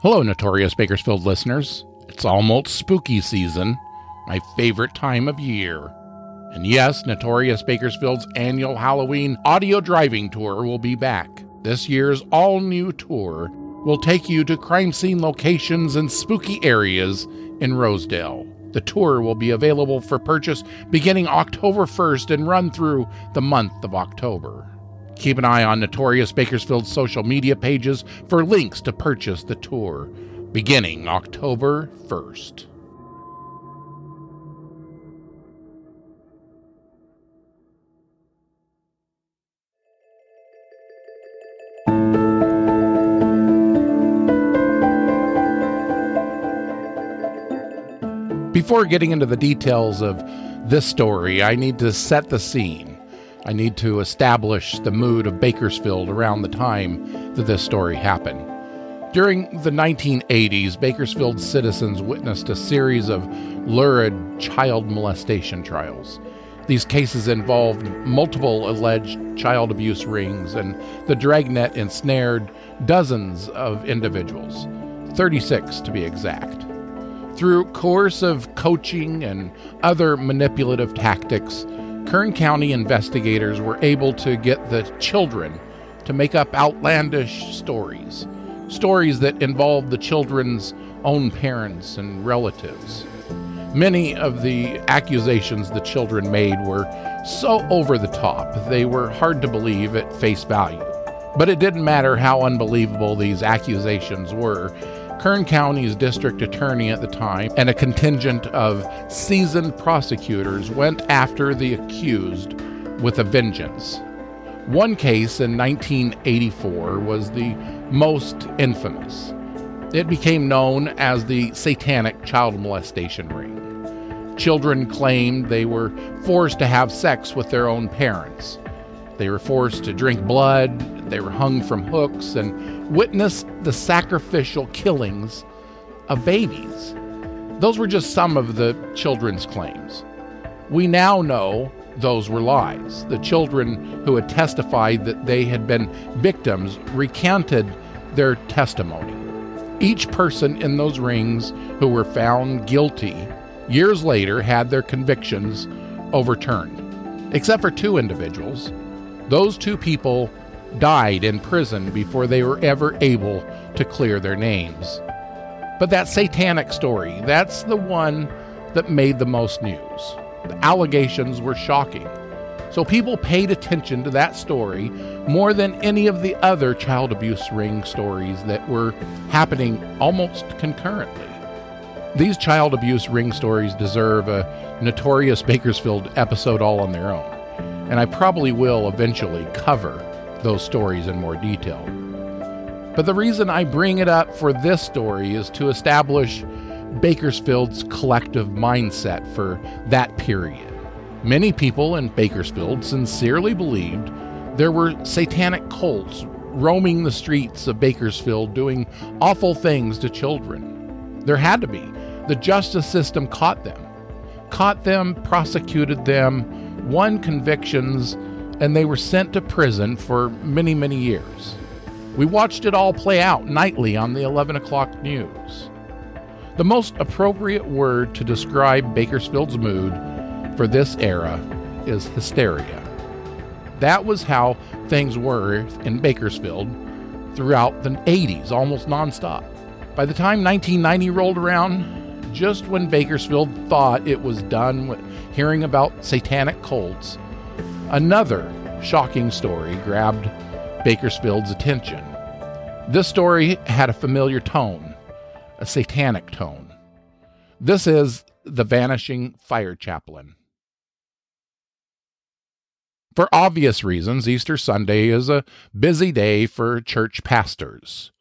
Hello, Notorious Bakersfield listeners. It's almost spooky season, my favorite time of year. And yes, Notorious Bakersfield's annual Halloween audio driving tour will be back. This year's all new tour will take you to crime scene locations and spooky areas in Rosedale. The tour will be available for purchase beginning October 1st and run through the month of October. Keep an eye on Notorious Bakersfield's social media pages for links to purchase the tour beginning October 1st. Before getting into the details of this story, I need to set the scene. I need to establish the mood of Bakersfield around the time that this story happened. During the 1980s, Bakersfield citizens witnessed a series of lurid child molestation trials. These cases involved multiple alleged child abuse rings, and the dragnet ensnared dozens of individuals, 36 to be exact. Through coercive coaching and other manipulative tactics, Kern County investigators were able to get the children to make up outlandish stories, stories that involved the children's own parents and relatives. Many of the accusations the children made were so over the top, they were hard to believe at face value. But it didn't matter how unbelievable these accusations were, Kern County's district attorney at the time and a contingent of seasoned prosecutors went after the accused with a vengeance. One case in 1984 was the most infamous. It became known as the Satanic Child Molestation Ring. Children claimed they were forced to have sex with their own parents. They were forced to drink blood, they were hung from hooks, and witnessed the sacrificial killings of babies. Those were just some of the children's claims. We now know those were lies. The children who had testified that they had been victims recanted their testimony. Each person in those rings who were found guilty years later had their convictions overturned, except for two individuals those two people died in prison before they were ever able to clear their names. But that satanic story, that's the one that made the most news. The allegations were shocking. So people paid attention to that story more than any of the other child abuse ring stories that were happening almost concurrently. These child abuse ring stories deserve a notorious Bakersfield episode all on their own and I probably will eventually cover those stories in more detail. But the reason I bring it up for this story is to establish Bakersfield's collective mindset for that period. Many people in Bakersfield sincerely believed there were satanic cults roaming the streets of Bakersfield doing awful things to children. There had to be. The justice system caught them, caught them, prosecuted them, won convictions, and they were sent to prison for many, many years. We watched it all play out nightly on the 11 o'clock news. The most appropriate word to describe Bakersfield's mood for this era is hysteria. That was how things were in Bakersfield throughout the 80s, almost nonstop. By the time 1990 rolled around, just when Bakersfield thought it was done with hearing about satanic cults, another shocking story grabbed Bakersfield's attention. This story had a familiar tone, a satanic tone. This is The Vanishing Fire Chaplain. For obvious reasons, Easter Sunday is a busy day for church pastors.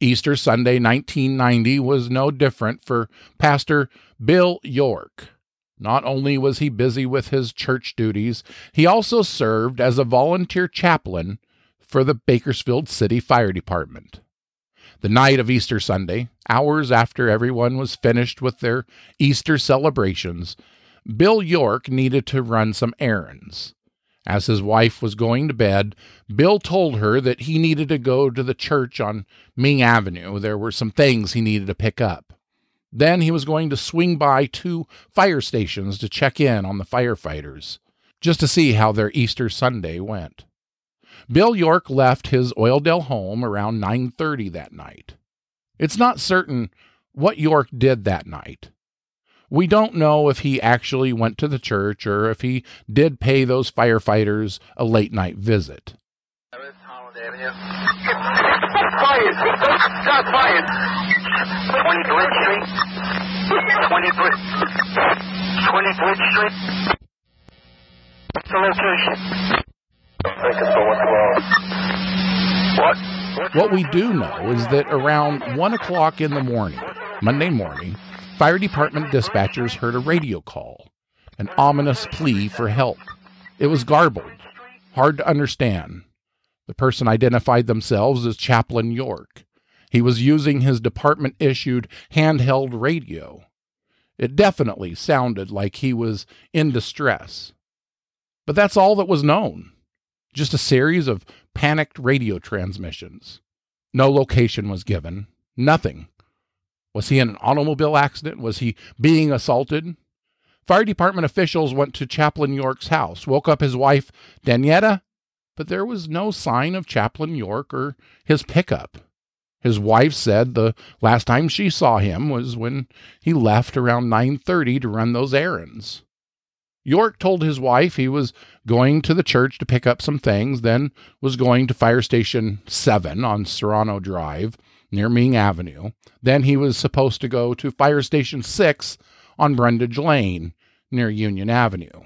Easter Sunday 1990 was no different for Pastor Bill York. Not only was he busy with his church duties, he also served as a volunteer chaplain for the Bakersfield City Fire Department. The night of Easter Sunday, hours after everyone was finished with their Easter celebrations, Bill York needed to run some errands. As his wife was going to bed, Bill told her that he needed to go to the church on Ming Avenue. There were some things he needed to pick up. Then he was going to swing by two fire stations to check in on the firefighters, just to see how their Easter Sunday went. Bill York left his Oildale home around 9:30 that night. It's not certain what York did that night. We don't know if he actually went to the church or if he did pay those firefighters a late night visit. Fired! Shot fired! 20 Bridge Street. 20 Bridge. 20 Bridge Street. What's the location? I think it's over 12. What? What we do know is that around 1 o'clock in the morning, Monday morning, fire department dispatchers heard a radio call, an ominous plea for help. It was garbled, hard to understand. The person identified themselves as Chaplain York. He was using his department issued handheld radio. It definitely sounded like he was in distress. But that's all that was known just a series of panicked radio transmissions. No location was given, nothing. Was he in an automobile accident? Was he being assaulted? Fire department officials went to Chaplain York's house, woke up his wife, Danietta, but there was no sign of Chaplain York or his pickup. His wife said the last time she saw him was when he left around 9:30 to run those errands. York told his wife he was going to the church to pick up some things, then was going to Fire Station 7 on Serrano Drive near Ming Avenue. Then he was supposed to go to Fire Station 6 on Brundage Lane near Union Avenue.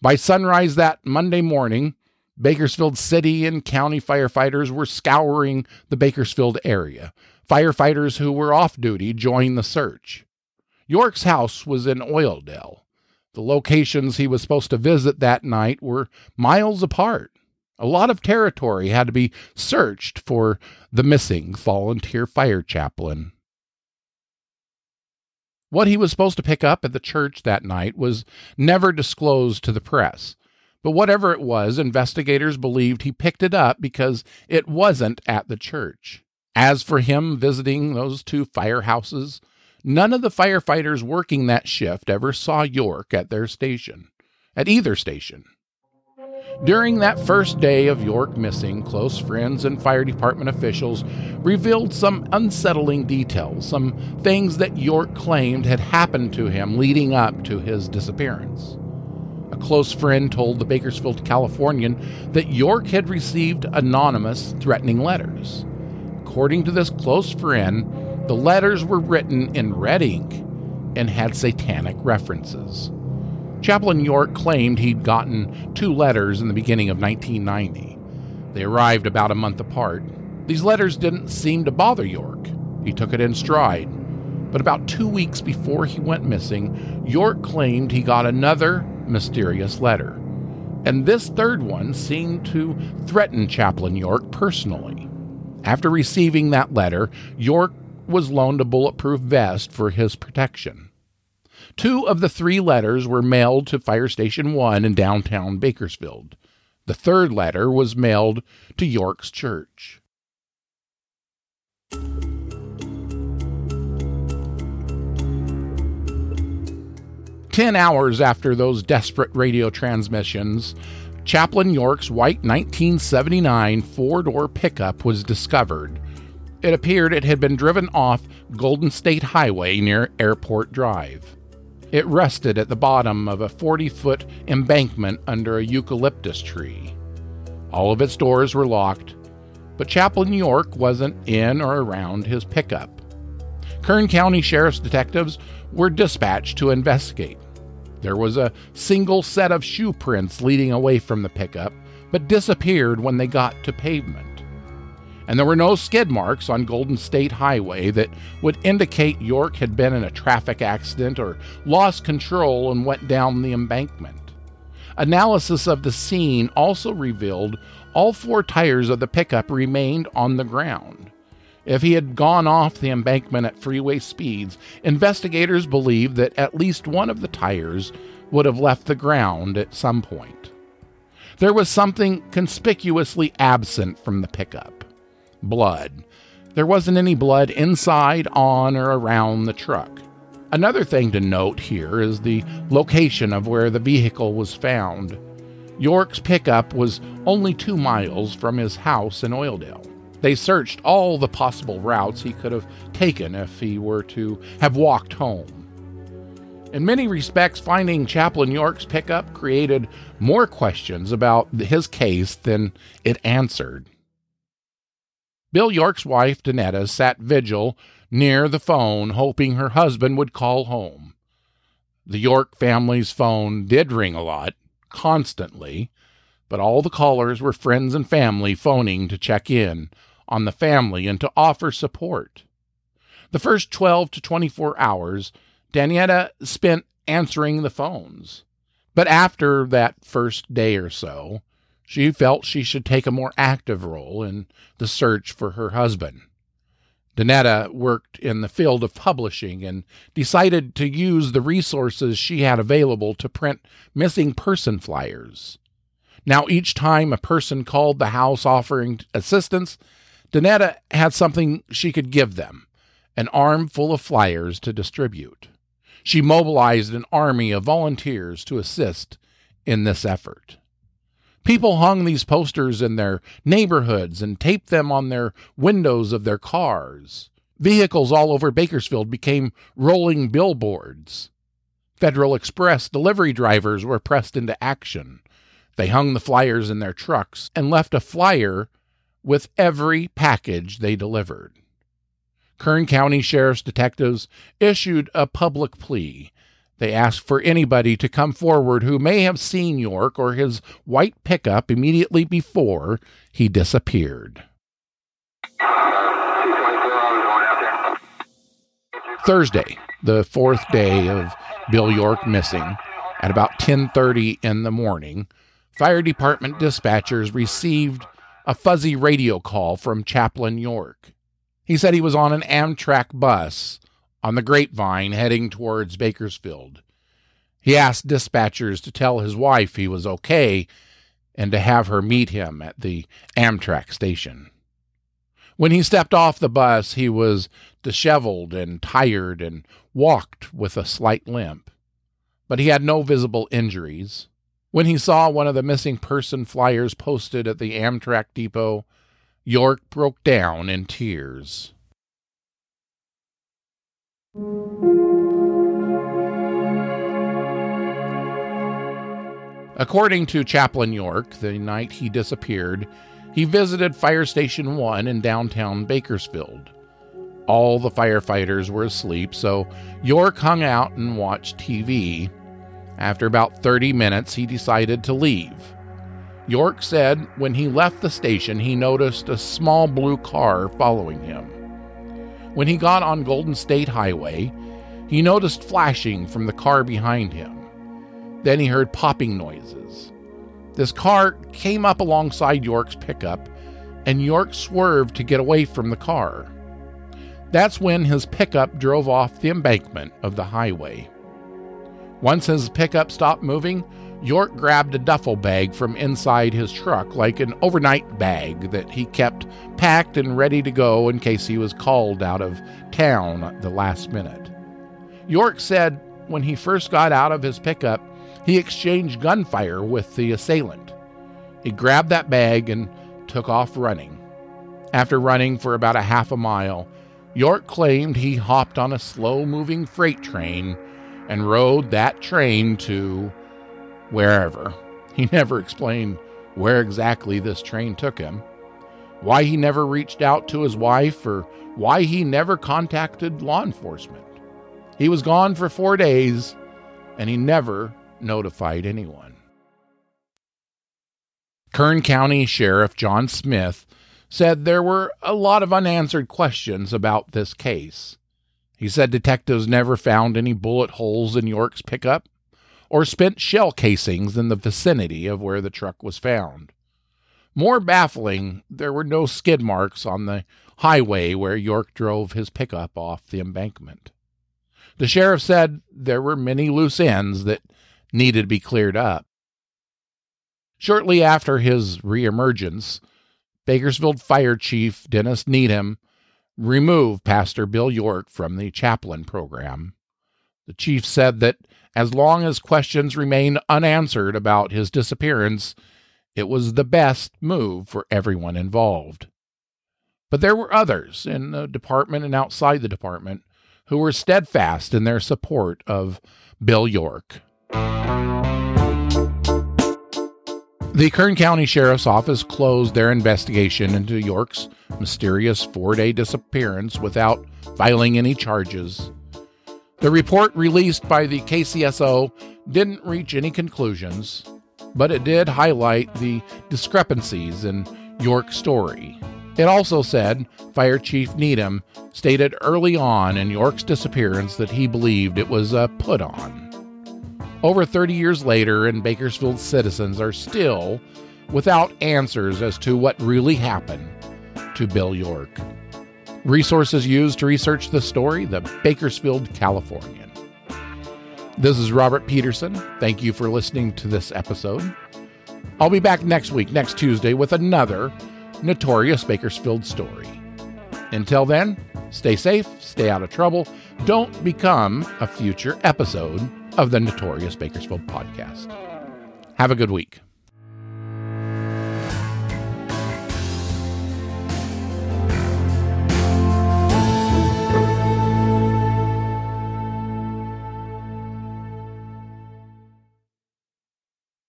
By sunrise that Monday morning, Bakersfield City and county firefighters were scouring the Bakersfield area. Firefighters who were off duty joined the search. York's house was in Oildale. The locations he was supposed to visit that night were miles apart. A lot of territory had to be searched for the missing volunteer fire chaplain. What he was supposed to pick up at the church that night was never disclosed to the press. But whatever it was, investigators believed he picked it up because it wasn't at the church. As for him visiting those two firehouses, none of the firefighters working that shift ever saw York at their station, at either station. During that first day of York missing, close friends and fire department officials revealed some unsettling details, some things that York claimed had happened to him leading up to his disappearance. Close friend told the Bakersfield Californian that York had received anonymous threatening letters. According to this close friend, the letters were written in red ink and had satanic references. Chaplain York claimed he'd gotten two letters in the beginning of 1990. They arrived about a month apart. These letters didn't seem to bother York. He took it in stride. But about two weeks before he went missing, York claimed he got another mysterious letter. And this third one seemed to threaten Chaplain York personally. After receiving that letter, York was loaned a bulletproof vest for his protection. Two of the three letters were mailed to Fire Station 1 in downtown Bakersfield. The third letter was mailed to York's church. Ten hours after those desperate radio transmissions, Chaplain York's white 1979 four door pickup was discovered. It appeared it had been driven off Golden State Highway near Airport Drive. It rested at the bottom of a 40 foot embankment under a eucalyptus tree. All of its doors were locked, but Chaplain York wasn't in or around his pickup. Kern County Sheriff's detectives were dispatched to investigate. There was a single set of shoe prints leading away from the pickup, but disappeared when they got to pavement. and there were no skid marks on Golden State Highway that would indicate York had been in a traffic accident or lost control and went down the embankment. Analysis of the scene also revealed all four tires of the pickup remained on the ground. If he had gone off the embankment at freeway speeds, investigators believe that at least one of the tires would have left the ground at some point. There was something conspicuously absent from the pickup blood. There wasn't any blood inside, on, or around the truck. Another thing to note here is the location of where the vehicle was found. York's pickup was only two miles from his house in Oildale. They searched all the possible routes he could have taken if he were to have walked home. In many respects, finding Chaplain York's pickup created more questions about his case than it answered. Bill York's wife, Danetta, sat vigil near the phone, hoping her husband would call home. The York family's phone did ring a lot, constantly, but all the callers were friends and family phoning to check in on the family and to offer support. The first 12 to 24 hours, Danietta spent answering the phones. But after that first day or so, she felt she should take a more active role in the search for her husband. Danetta worked in the field of publishing and decided to use the resources she had available to print missing person flyers. Now, each time a person called the house offering assistance, Danetta had something she could give them an arm full of flyers to distribute. She mobilized an army of volunteers to assist in this effort. People hung these posters in their neighborhoods and taped them on their windows of their cars. Vehicles all over Bakersfield became rolling billboards. Federal Express delivery drivers were pressed into action. They hung the flyers in their trucks and left a flyer with every package they delivered. Kern County Sheriff's detectives issued a public plea they asked for anybody to come forward who may have seen York or his white pickup immediately before he disappeared. Thursday, the fourth day of Bill York missing, at about 10:30 in the morning, fire department dispatchers received a fuzzy radio call from Chaplain York. He said he was on an Amtrak bus on the grapevine heading towards Bakersfield. He asked dispatchers to tell his wife he was okay and to have her meet him at the Amtrak station. When he stepped off the bus, he was disheveled and tired and walked with a slight limp. But he had no visible injuries. When he saw one of the missing person flyers posted at the Amtrak depot, York broke down in tears. According to Chaplain York, the night he disappeared, he visited Fire Station 1 in downtown Bakersfield. All the firefighters were asleep, so York hung out and watched TV. After about 30 minutes, he decided to leave. York said when he left the station, he noticed a small blue car following him. When he got on Golden State Highway, he noticed flashing from the car behind him. Then he heard popping noises. This car came up alongside York's pickup, and York swerved to get away from the car. That's when his pickup drove off the embankment of the highway. Once his pickup stopped moving, York grabbed a duffel bag from inside his truck, like an overnight bag that he kept packed and ready to go in case he was called out of town at the last minute. York said when he first got out of his pickup, he exchanged gunfire with the assailant. He grabbed that bag and took off running. After running for about a half a mile, York claimed he hopped on a slow moving freight train and rode that train to wherever. He never explained where exactly this train took him, why he never reached out to his wife, or why he never contacted law enforcement. He was gone for four days, and he never notified anyone. Kern County Sheriff John Smith said there were a lot of unanswered questions about this case. He said detectives never found any bullet holes in York's pickup or spent shell casings in the vicinity of where the truck was found. More baffling, there were no skid marks on the highway where York drove his pickup off the embankment. The sheriff said there were many loose ends that needed to be cleared up. Shortly after his reemergence, Bakersfield Fire Chief Dennis Needham removed Pastor Bill York from the chaplain program. The chief said that as long as questions remained unanswered about his disappearance, it was the best move for everyone involved. But there were others in the department and outside the department who were steadfast in their support of Bill York. The Kern County Sheriff's Office closed their investigation into York's mysterious four day disappearance without filing any charges. The report released by the KCSO didn't reach any conclusions, but it did highlight the discrepancies in York's story. It also said Fire Chief Needham stated early on in York's disappearance that he believed it was a put on. Over 30 years later, and Bakersfield citizens are still without answers as to what really happened to Bill York. Resources used to research the story the Bakersfield Californian. This is Robert Peterson. Thank you for listening to this episode. I'll be back next week, next Tuesday, with another notorious Bakersfield story. Until then, stay safe, stay out of trouble, don't become a future episode of the Notorious Bakersfield podcast. Have a good week.